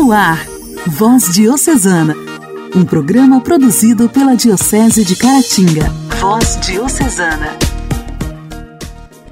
No ar, Voz Diocesana, um programa produzido pela Diocese de Caratinga. Voz Diocesana.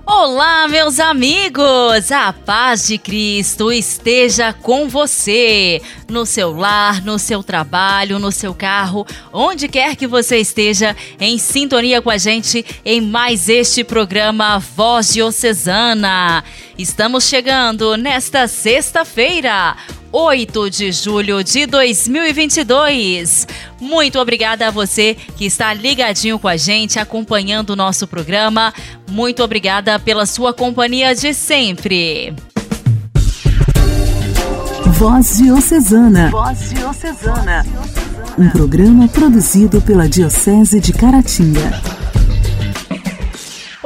Olá, meus amigos! A paz de Cristo esteja com você, no seu lar, no seu trabalho, no seu carro, onde quer que você esteja, em sintonia com a gente em mais este programa Voz Diocesana. Estamos chegando nesta sexta-feira, 8 de julho de 2022. Muito obrigada a você que está ligadinho com a gente, acompanhando o nosso programa. Muito obrigada pela sua companhia de sempre. Voz Diocesana. Voz Diocesana. Um programa produzido pela Diocese de Caratinga.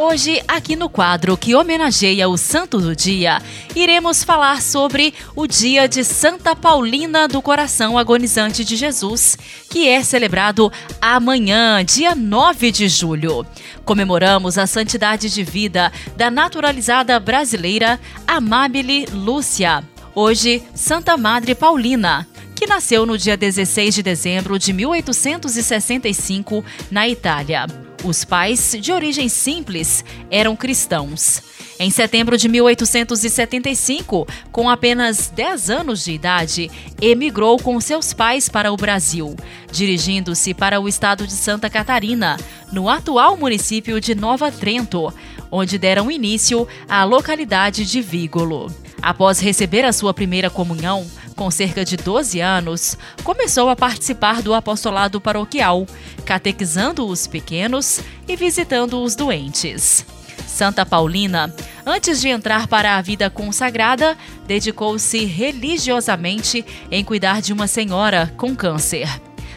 Hoje, aqui no quadro que homenageia o Santo do Dia, iremos falar sobre o dia de Santa Paulina do Coração Agonizante de Jesus, que é celebrado amanhã, dia 9 de julho. Comemoramos a santidade de vida da naturalizada brasileira Amabile Lúcia. Hoje, Santa Madre Paulina, que nasceu no dia 16 de dezembro de 1865 na Itália. Os pais, de origem simples, eram cristãos. Em setembro de 1875, com apenas 10 anos de idade, emigrou com seus pais para o Brasil, dirigindo-se para o estado de Santa Catarina, no atual município de Nova Trento, onde deram início à localidade de Vígolo. Após receber a sua primeira comunhão, com cerca de 12 anos, começou a participar do apostolado paroquial, catequizando os pequenos e visitando os doentes. Santa Paulina, antes de entrar para a vida consagrada, dedicou-se religiosamente em cuidar de uma senhora com câncer.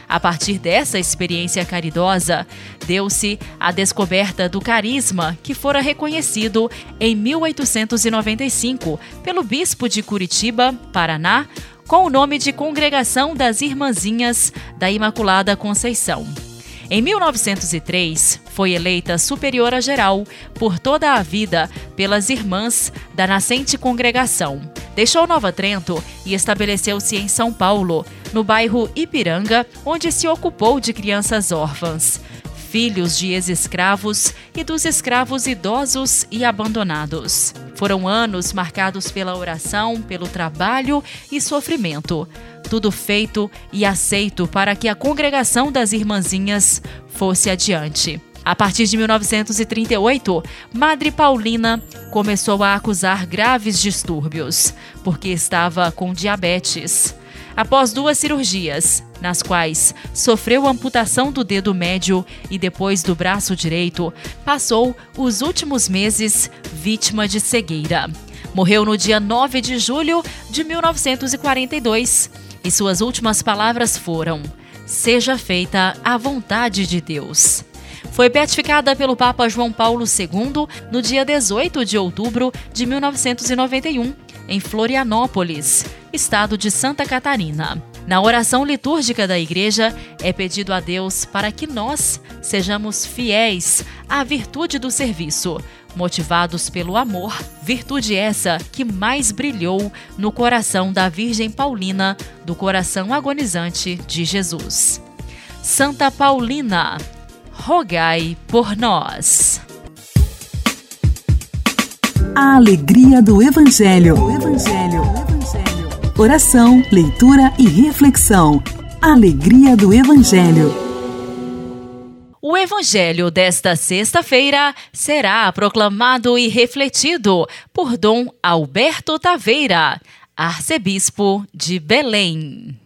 A partir dessa experiência caridosa, deu-se a descoberta do carisma que fora reconhecido em 1895 pelo bispo de Curitiba, Paraná, com o nome de Congregação das Irmãzinhas da Imaculada Conceição. Em 1903, foi eleita superiora geral por toda a vida pelas irmãs da nascente congregação. Deixou Nova Trento e estabeleceu-se em São Paulo, no bairro Ipiranga, onde se ocupou de crianças órfãs, filhos de ex-escravos e dos escravos idosos e abandonados. Foram anos marcados pela oração, pelo trabalho e sofrimento. Tudo feito e aceito para que a congregação das irmãzinhas fosse adiante. A partir de 1938, Madre Paulina começou a acusar graves distúrbios, porque estava com diabetes. Após duas cirurgias, nas quais sofreu amputação do dedo médio e depois do braço direito, passou os últimos meses vítima de cegueira. Morreu no dia 9 de julho de 1942 e suas últimas palavras foram: Seja feita a vontade de Deus. Foi beatificada pelo Papa João Paulo II no dia 18 de outubro de 1991, em Florianópolis, estado de Santa Catarina. Na oração litúrgica da Igreja, é pedido a Deus para que nós sejamos fiéis à virtude do serviço, motivados pelo amor, virtude essa que mais brilhou no coração da Virgem Paulina, do coração agonizante de Jesus. Santa Paulina, rogai por nós. A alegria do Evangelho. O Evangelho. O Evangelho. Oração, leitura e reflexão. Alegria do Evangelho. O Evangelho desta sexta-feira será proclamado e refletido por Dom Alberto Taveira, arcebispo de Belém.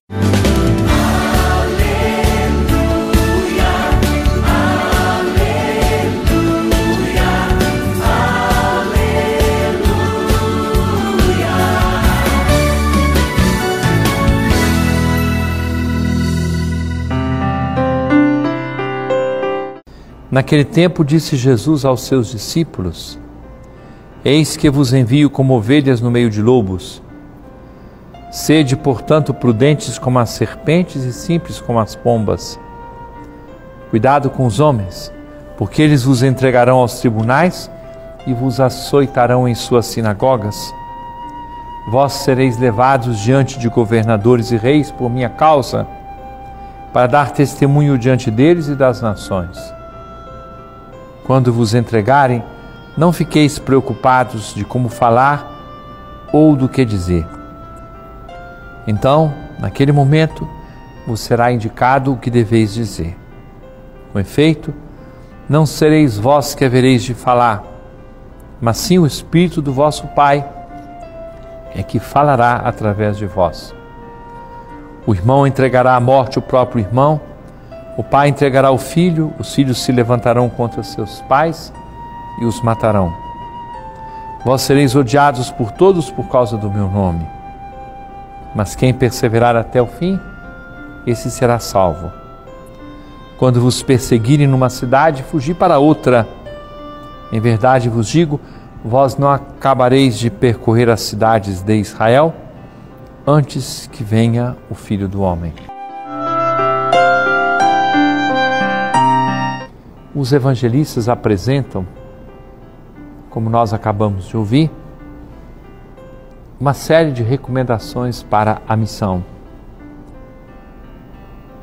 Naquele tempo disse Jesus aos seus discípulos: Eis que vos envio como ovelhas no meio de lobos. Sede, portanto, prudentes como as serpentes e simples como as pombas. Cuidado com os homens, porque eles vos entregarão aos tribunais e vos açoitarão em suas sinagogas. vós sereis levados diante de governadores e reis por minha causa, para dar testemunho diante deles e das nações. Quando vos entregarem, não fiqueis preocupados de como falar ou do que dizer. Então, naquele momento, vos será indicado o que deveis dizer. Com efeito, não sereis vós que havereis de falar, mas sim o Espírito do vosso Pai é que falará através de vós. O irmão entregará à morte o próprio irmão, o pai entregará o filho, os filhos se levantarão contra seus pais e os matarão. Vós sereis odiados por todos por causa do meu nome. Mas quem perseverar até o fim, esse será salvo. Quando vos perseguirem numa cidade, fugi para outra. Em verdade vos digo, vós não acabareis de percorrer as cidades de Israel antes que venha o Filho do Homem. Os evangelistas apresentam, como nós acabamos de ouvir, uma série de recomendações para a missão.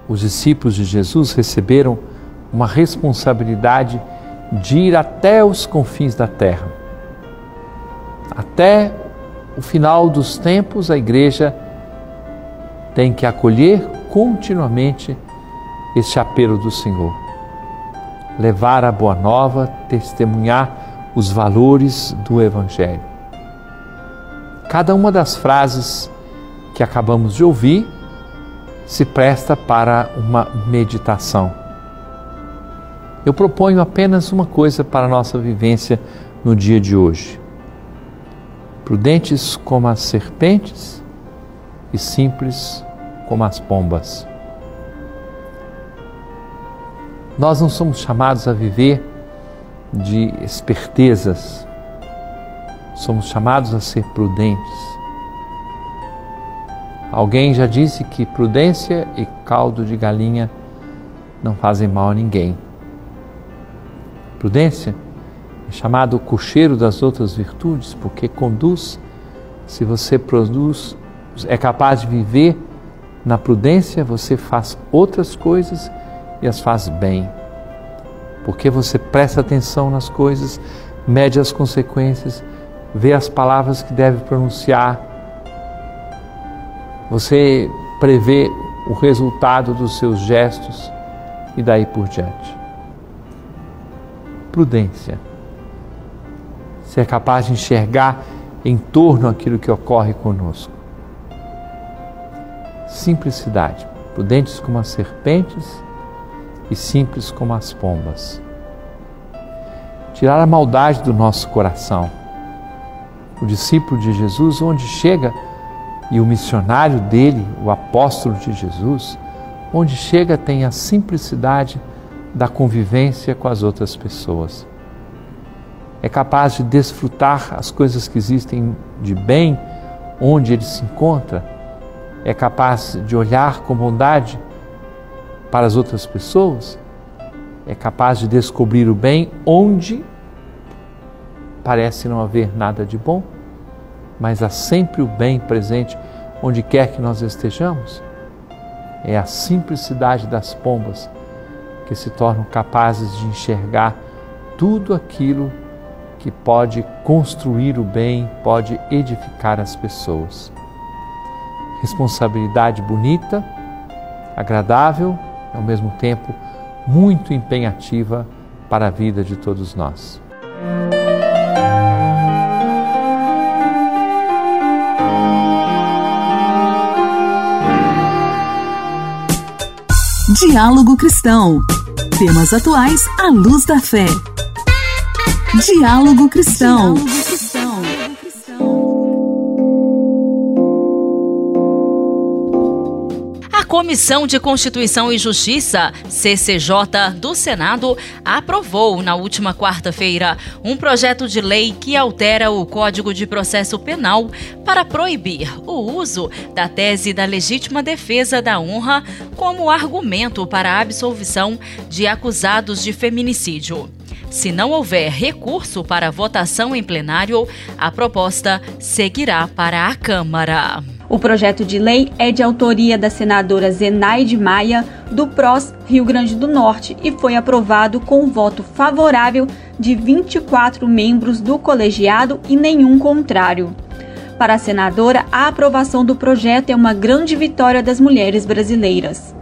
Os discípulos de Jesus receberam uma responsabilidade de ir até os confins da terra até o final dos tempos, a igreja tem que acolher continuamente este apelo do Senhor. Levar a boa nova, testemunhar os valores do Evangelho. Cada uma das frases que acabamos de ouvir se presta para uma meditação. Eu proponho apenas uma coisa para a nossa vivência no dia de hoje prudentes como as serpentes e simples como as pombas. Nós não somos chamados a viver de espertezas, somos chamados a ser prudentes. Alguém já disse que prudência e caldo de galinha não fazem mal a ninguém. Prudência é chamado cocheiro das outras virtudes, porque conduz, se você produz, é capaz de viver na prudência, você faz outras coisas e as faz bem. Porque você presta atenção nas coisas, mede as consequências, vê as palavras que deve pronunciar. Você prevê o resultado dos seus gestos e daí por diante. Prudência ser capaz de enxergar em torno aquilo que ocorre conosco. Simplicidade, prudentes como as serpentes e simples como as pombas. Tirar a maldade do nosso coração. O discípulo de Jesus, onde chega, e o missionário dele, o apóstolo de Jesus, onde chega tem a simplicidade da convivência com as outras pessoas é capaz de desfrutar as coisas que existem de bem onde ele se encontra, é capaz de olhar com bondade para as outras pessoas, é capaz de descobrir o bem onde parece não haver nada de bom, mas há sempre o bem presente onde quer que nós estejamos. É a simplicidade das pombas que se tornam capazes de enxergar tudo aquilo que pode construir o bem, pode edificar as pessoas. Responsabilidade bonita, agradável, ao mesmo tempo muito empenhativa para a vida de todos nós. Diálogo Cristão. Temas atuais à luz da fé. Diálogo Cristão. A Comissão de Constituição e Justiça, CCJ, do Senado, aprovou na última quarta-feira um projeto de lei que altera o Código de Processo Penal para proibir o uso da tese da legítima defesa da honra como argumento para a absolvição de acusados de feminicídio. Se não houver recurso para votação em plenário, a proposta seguirá para a Câmara. O projeto de lei é de autoria da senadora Zenaide Maia, do PROS Rio Grande do Norte, e foi aprovado com voto favorável de 24 membros do colegiado e nenhum contrário. Para a senadora, a aprovação do projeto é uma grande vitória das mulheres brasileiras.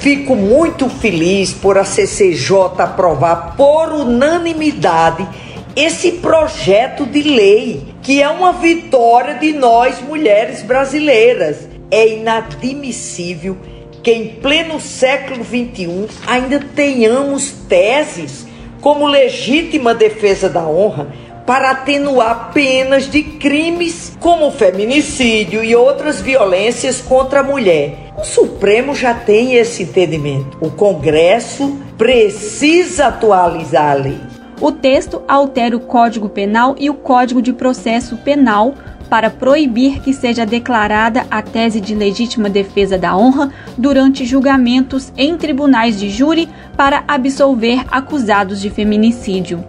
Fico muito feliz por a CCJ aprovar por unanimidade esse projeto de lei, que é uma vitória de nós mulheres brasileiras. É inadmissível que em pleno século XXI ainda tenhamos teses como legítima defesa da honra para atenuar penas de crimes como feminicídio e outras violências contra a mulher. O Supremo já tem esse entendimento. O Congresso precisa atualizar a lei. O texto altera o Código Penal e o Código de Processo Penal para proibir que seja declarada a tese de legítima defesa da honra durante julgamentos em tribunais de júri para absolver acusados de feminicídio.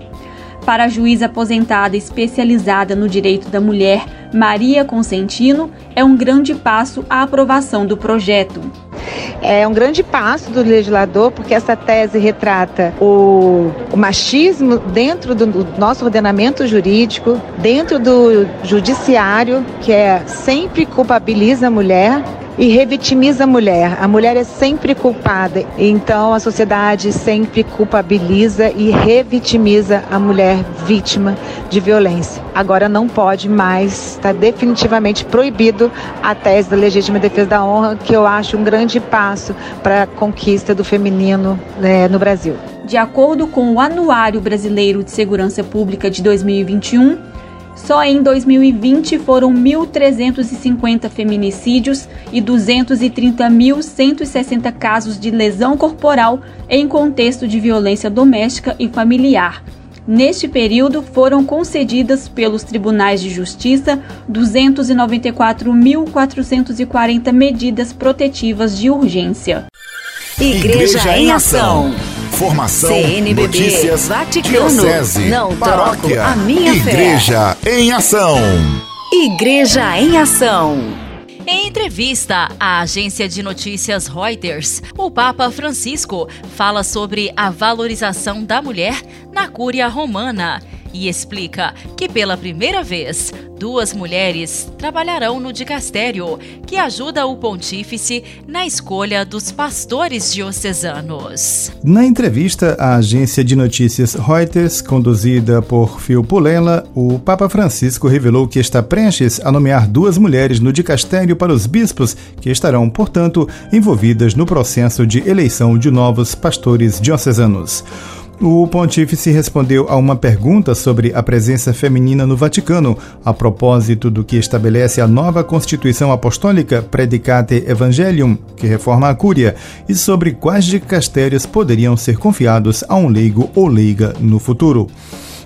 Para a juíza aposentada especializada no direito da mulher, Maria Consentino, é um grande passo a aprovação do projeto. É um grande passo do legislador, porque essa tese retrata o, machismo dentro do, nosso ordenamento jurídico, dentro do judiciário, que é sempre culpabiliza a mulher e revitimiza a mulher. A mulher é sempre culpada, então a sociedade sempre culpabiliza e revitimiza a mulher vítima de violência. Agora não pode mais, está definitivamente proibido a tese da legítima defesa da honra, que eu acho um grande passo para a conquista do feminino né, no Brasil. De acordo com o Anuário Brasileiro de Segurança Pública de 2021, só em 2020 foram 1.350 feminicídios e 230.160 casos de lesão corporal em contexto de violência doméstica e familiar. Neste período, foram concedidas pelos tribunais de justiça 294.440 medidas protetivas de urgência. Igreja, em Ação. Formação, CNBB, notícias, Vaticano, diocese, não paróquia, a minha Igreja em Ação. Igreja em Ação. Em entrevista à agência de notícias Reuters, o Papa Francisco fala sobre a valorização da mulher na Cúria Romana e explica que pela primeira vez duas mulheres trabalharão no dicastério, que ajuda o pontífice na escolha dos pastores diocesanos. Na entrevista à agência de notícias Reuters, conduzida por Phil Pulela, o Papa Francisco revelou que está prestes a nomear duas mulheres no dicastério para os bispos, que estarão, portanto, envolvidas no processo de eleição de novos pastores diocesanos. O pontífice respondeu a uma pergunta sobre a presença feminina no Vaticano, a propósito do que estabelece a nova Constituição Apostólica Predicate Evangelium, que reforma a Cúria, e sobre quais dicastérios poderiam ser confiados a um leigo ou leiga no futuro.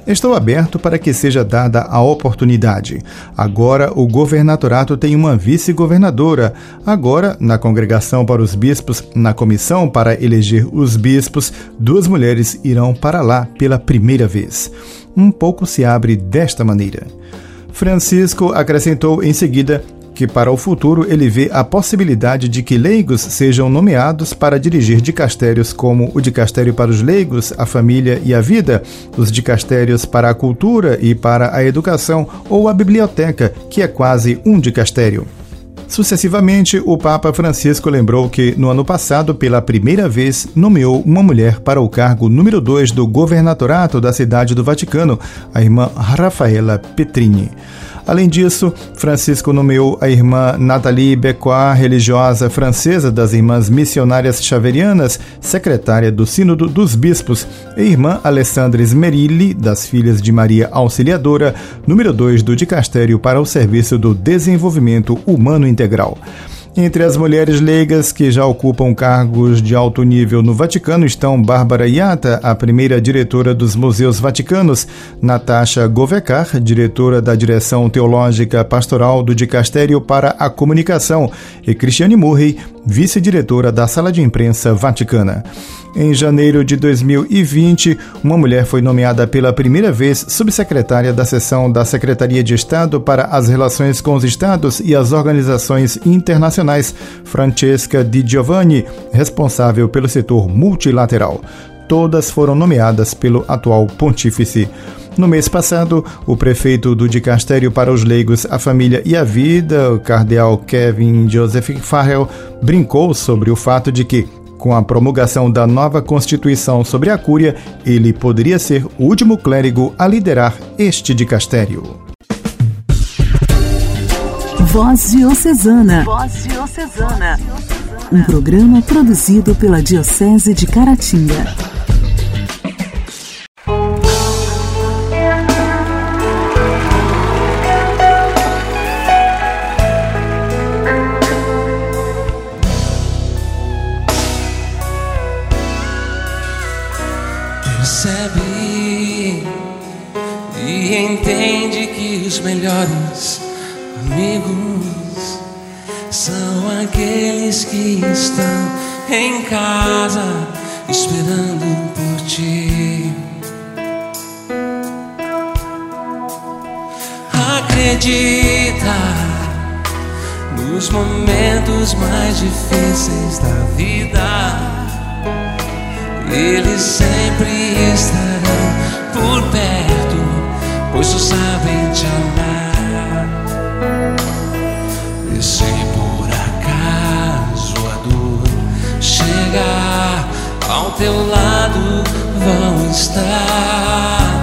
Estou aberto para que seja dada a oportunidade. Agora o governatorato tem uma vice-governadora. Agora, na congregação para os bispos, na comissão para eleger os bispos, duas mulheres irão para lá pela primeira vez. Um pouco se abre desta maneira. Francisco acrescentou em seguida que para o futuro ele vê a possibilidade de que leigos sejam nomeados para dirigir dicastérios como o dicastério para os leigos, a família e a vida, os dicastérios para a cultura e para a educação ou a biblioteca, que é quase um dicastério. Sucessivamente, o Papa Francisco lembrou que, no ano passado, pela primeira vez, nomeou uma mulher para o cargo número 2 do governatorato da cidade do Vaticano, a irmã Rafaela Petrini. Além disso, Francisco nomeou a irmã Nathalie Becquat, religiosa francesa das Irmãs Missionárias Xaverianas, secretária do Sínodo dos Bispos, e irmã Alessandra Smerilli, das Filhas de Maria Auxiliadora, número 2 do Dicastério para o Serviço do Desenvolvimento Humano Integral. Entre as mulheres leigas que já ocupam cargos de alto nível no Vaticano estão Bárbara Iata, a primeira diretora dos Museus Vaticanos, Natasha Govecar, diretora da Direção Teológica Pastoral do Dicastério para a Comunicação, e Cristiane Murray, vice-diretora da Sala de Imprensa Vaticana. Em janeiro de 2020, uma mulher foi nomeada pela primeira vez subsecretária da seção da Secretaria de Estado para as Relações com os Estados e as Organizações Internacionais, Francesca Di Giovanni, responsável pelo setor multilateral. Todas foram nomeadas pelo atual pontífice. No mês passado, o prefeito do Dicastério para os Leigos, a Família e a Vida, o cardeal Kevin Joseph Farrell, brincou sobre o fato de que, com a promulgação da nova Constituição sobre a Cúria, ele poderia ser o último clérigo a liderar este dicastério. Voz Diocesana. Voz Diocesana. Um programa produzido pela Diocese de Caratinga. Melhores amigos são aqueles que estão em casa esperando por ti. Acredita nos momentos mais difíceis da vida, eles sempre estarão por perto pois só sabem te amar. E se por acaso a dor chegar ao teu lado, vão estar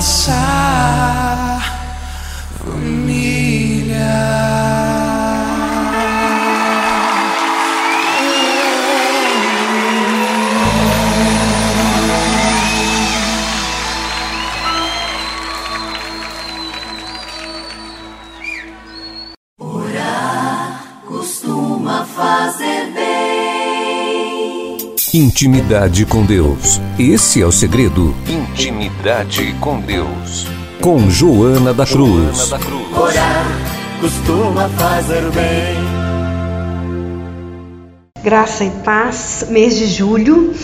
bem. Intimidade com Deus. Esse é o segredo. Intimidade com Deus. Com Joana da Cruz. Joana da Cruz. Orar costuma fazer bem. Graça e paz, mês de julho.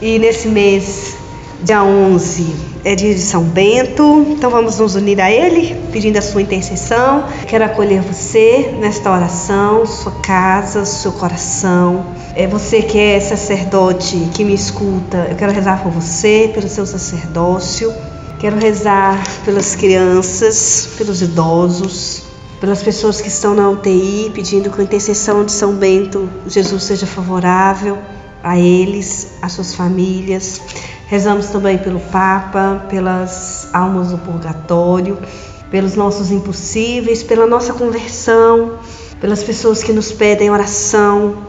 E nesse mês, dia 11, é dia de São Bento. Então vamos nos unir a ele, pedindo a sua intercessão. Quero acolher você nesta oração, sua casa, seu coração é você que é sacerdote, que me escuta, eu quero rezar por você, pelo seu sacerdócio. Quero rezar pelas crianças, pelos idosos, pelas pessoas que estão na UTI, pedindo que a intercessão de São Bento, Jesus seja favorável a eles, às suas famílias. Rezamos também pelo Papa, pelas almas do purgatório, pelos nossos impossíveis, pela nossa conversão, pelas pessoas que nos pedem oração,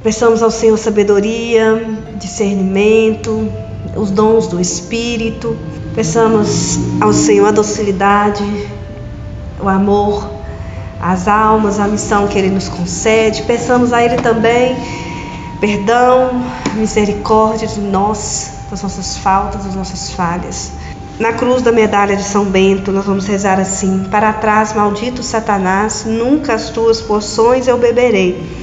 Peçamos ao Senhor sabedoria, discernimento, os dons do Espírito. Peçamos ao Senhor a docilidade, o amor, as almas, a missão que Ele nos concede. Peçamos a Ele também perdão, misericórdia de nós, das nossas faltas, das nossas falhas. Na cruz da medalha de São Bento, nós vamos rezar assim: Para trás, maldito Satanás, nunca as tuas porções eu beberei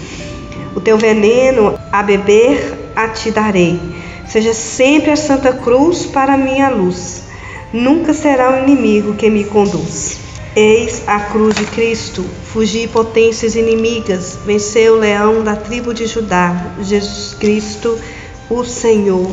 o teu veneno a beber a ti darei. Seja sempre a Santa Cruz para minha luz. Nunca será o inimigo que me conduz. Eis a cruz de Cristo, fugi potências inimigas, venceu o leão da tribo de Judá, Jesus Cristo, o Senhor.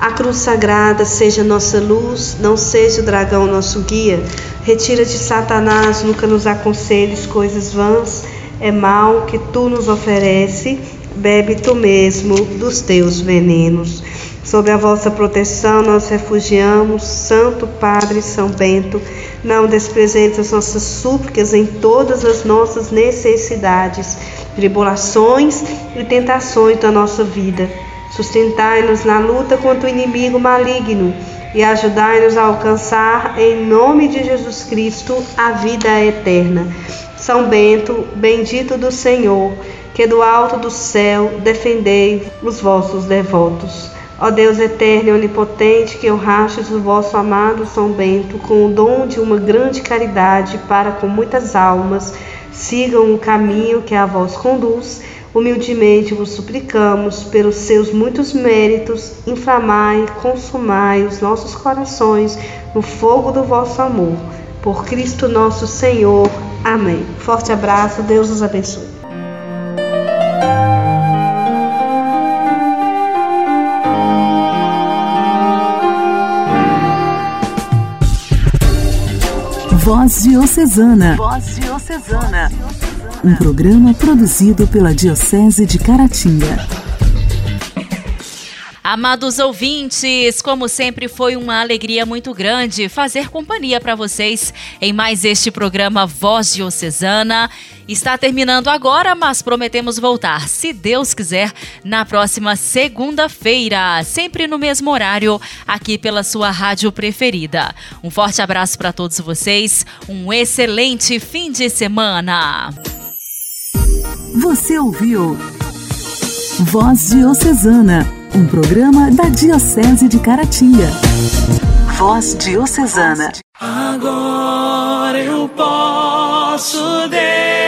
A cruz sagrada seja nossa luz, não seja o dragão nosso guia. Retira de Satanás, nunca nos aconselhes coisas vãs é mal que tu nos oferece, bebe tu mesmo dos teus venenos. Sob a vossa proteção nós refugiamos, Santo Padre São Bento, não desprezeis as nossas súplicas em todas as nossas necessidades, tribulações e tentações da nossa vida. Sustentai-nos na luta contra o inimigo maligno e ajudai-nos a alcançar, em nome de Jesus Cristo, a vida eterna. São Bento, bendito do Senhor, que do alto do céu defendei os vossos devotos. Ó Deus eterno e onipotente, que honrastes o vosso amado São Bento com o dom de uma grande caridade para com muitas almas sigam o caminho que a vós conduz, humildemente vos suplicamos, pelos seus muitos méritos, inflamai e consumai os nossos corações no fogo do vosso amor. Por Cristo nosso Senhor. Amém. Forte abraço, Deus nos abençoe. Voz Diocesana. Voz Diocesana. Um programa produzido pela Diocese de Caratinga. Amados ouvintes, como sempre foi uma alegria muito grande fazer companhia para vocês em mais este programa Voz Diocesana. Está terminando agora, mas prometemos voltar, se Deus quiser, na próxima segunda-feira, sempre no mesmo horário, aqui pela sua rádio preferida. Um forte abraço para todos vocês, um excelente fim de semana. Você ouviu Voz Diocesana um programa da Diocese de Caratinga. Voz Diocesana. Agora eu posso declarar.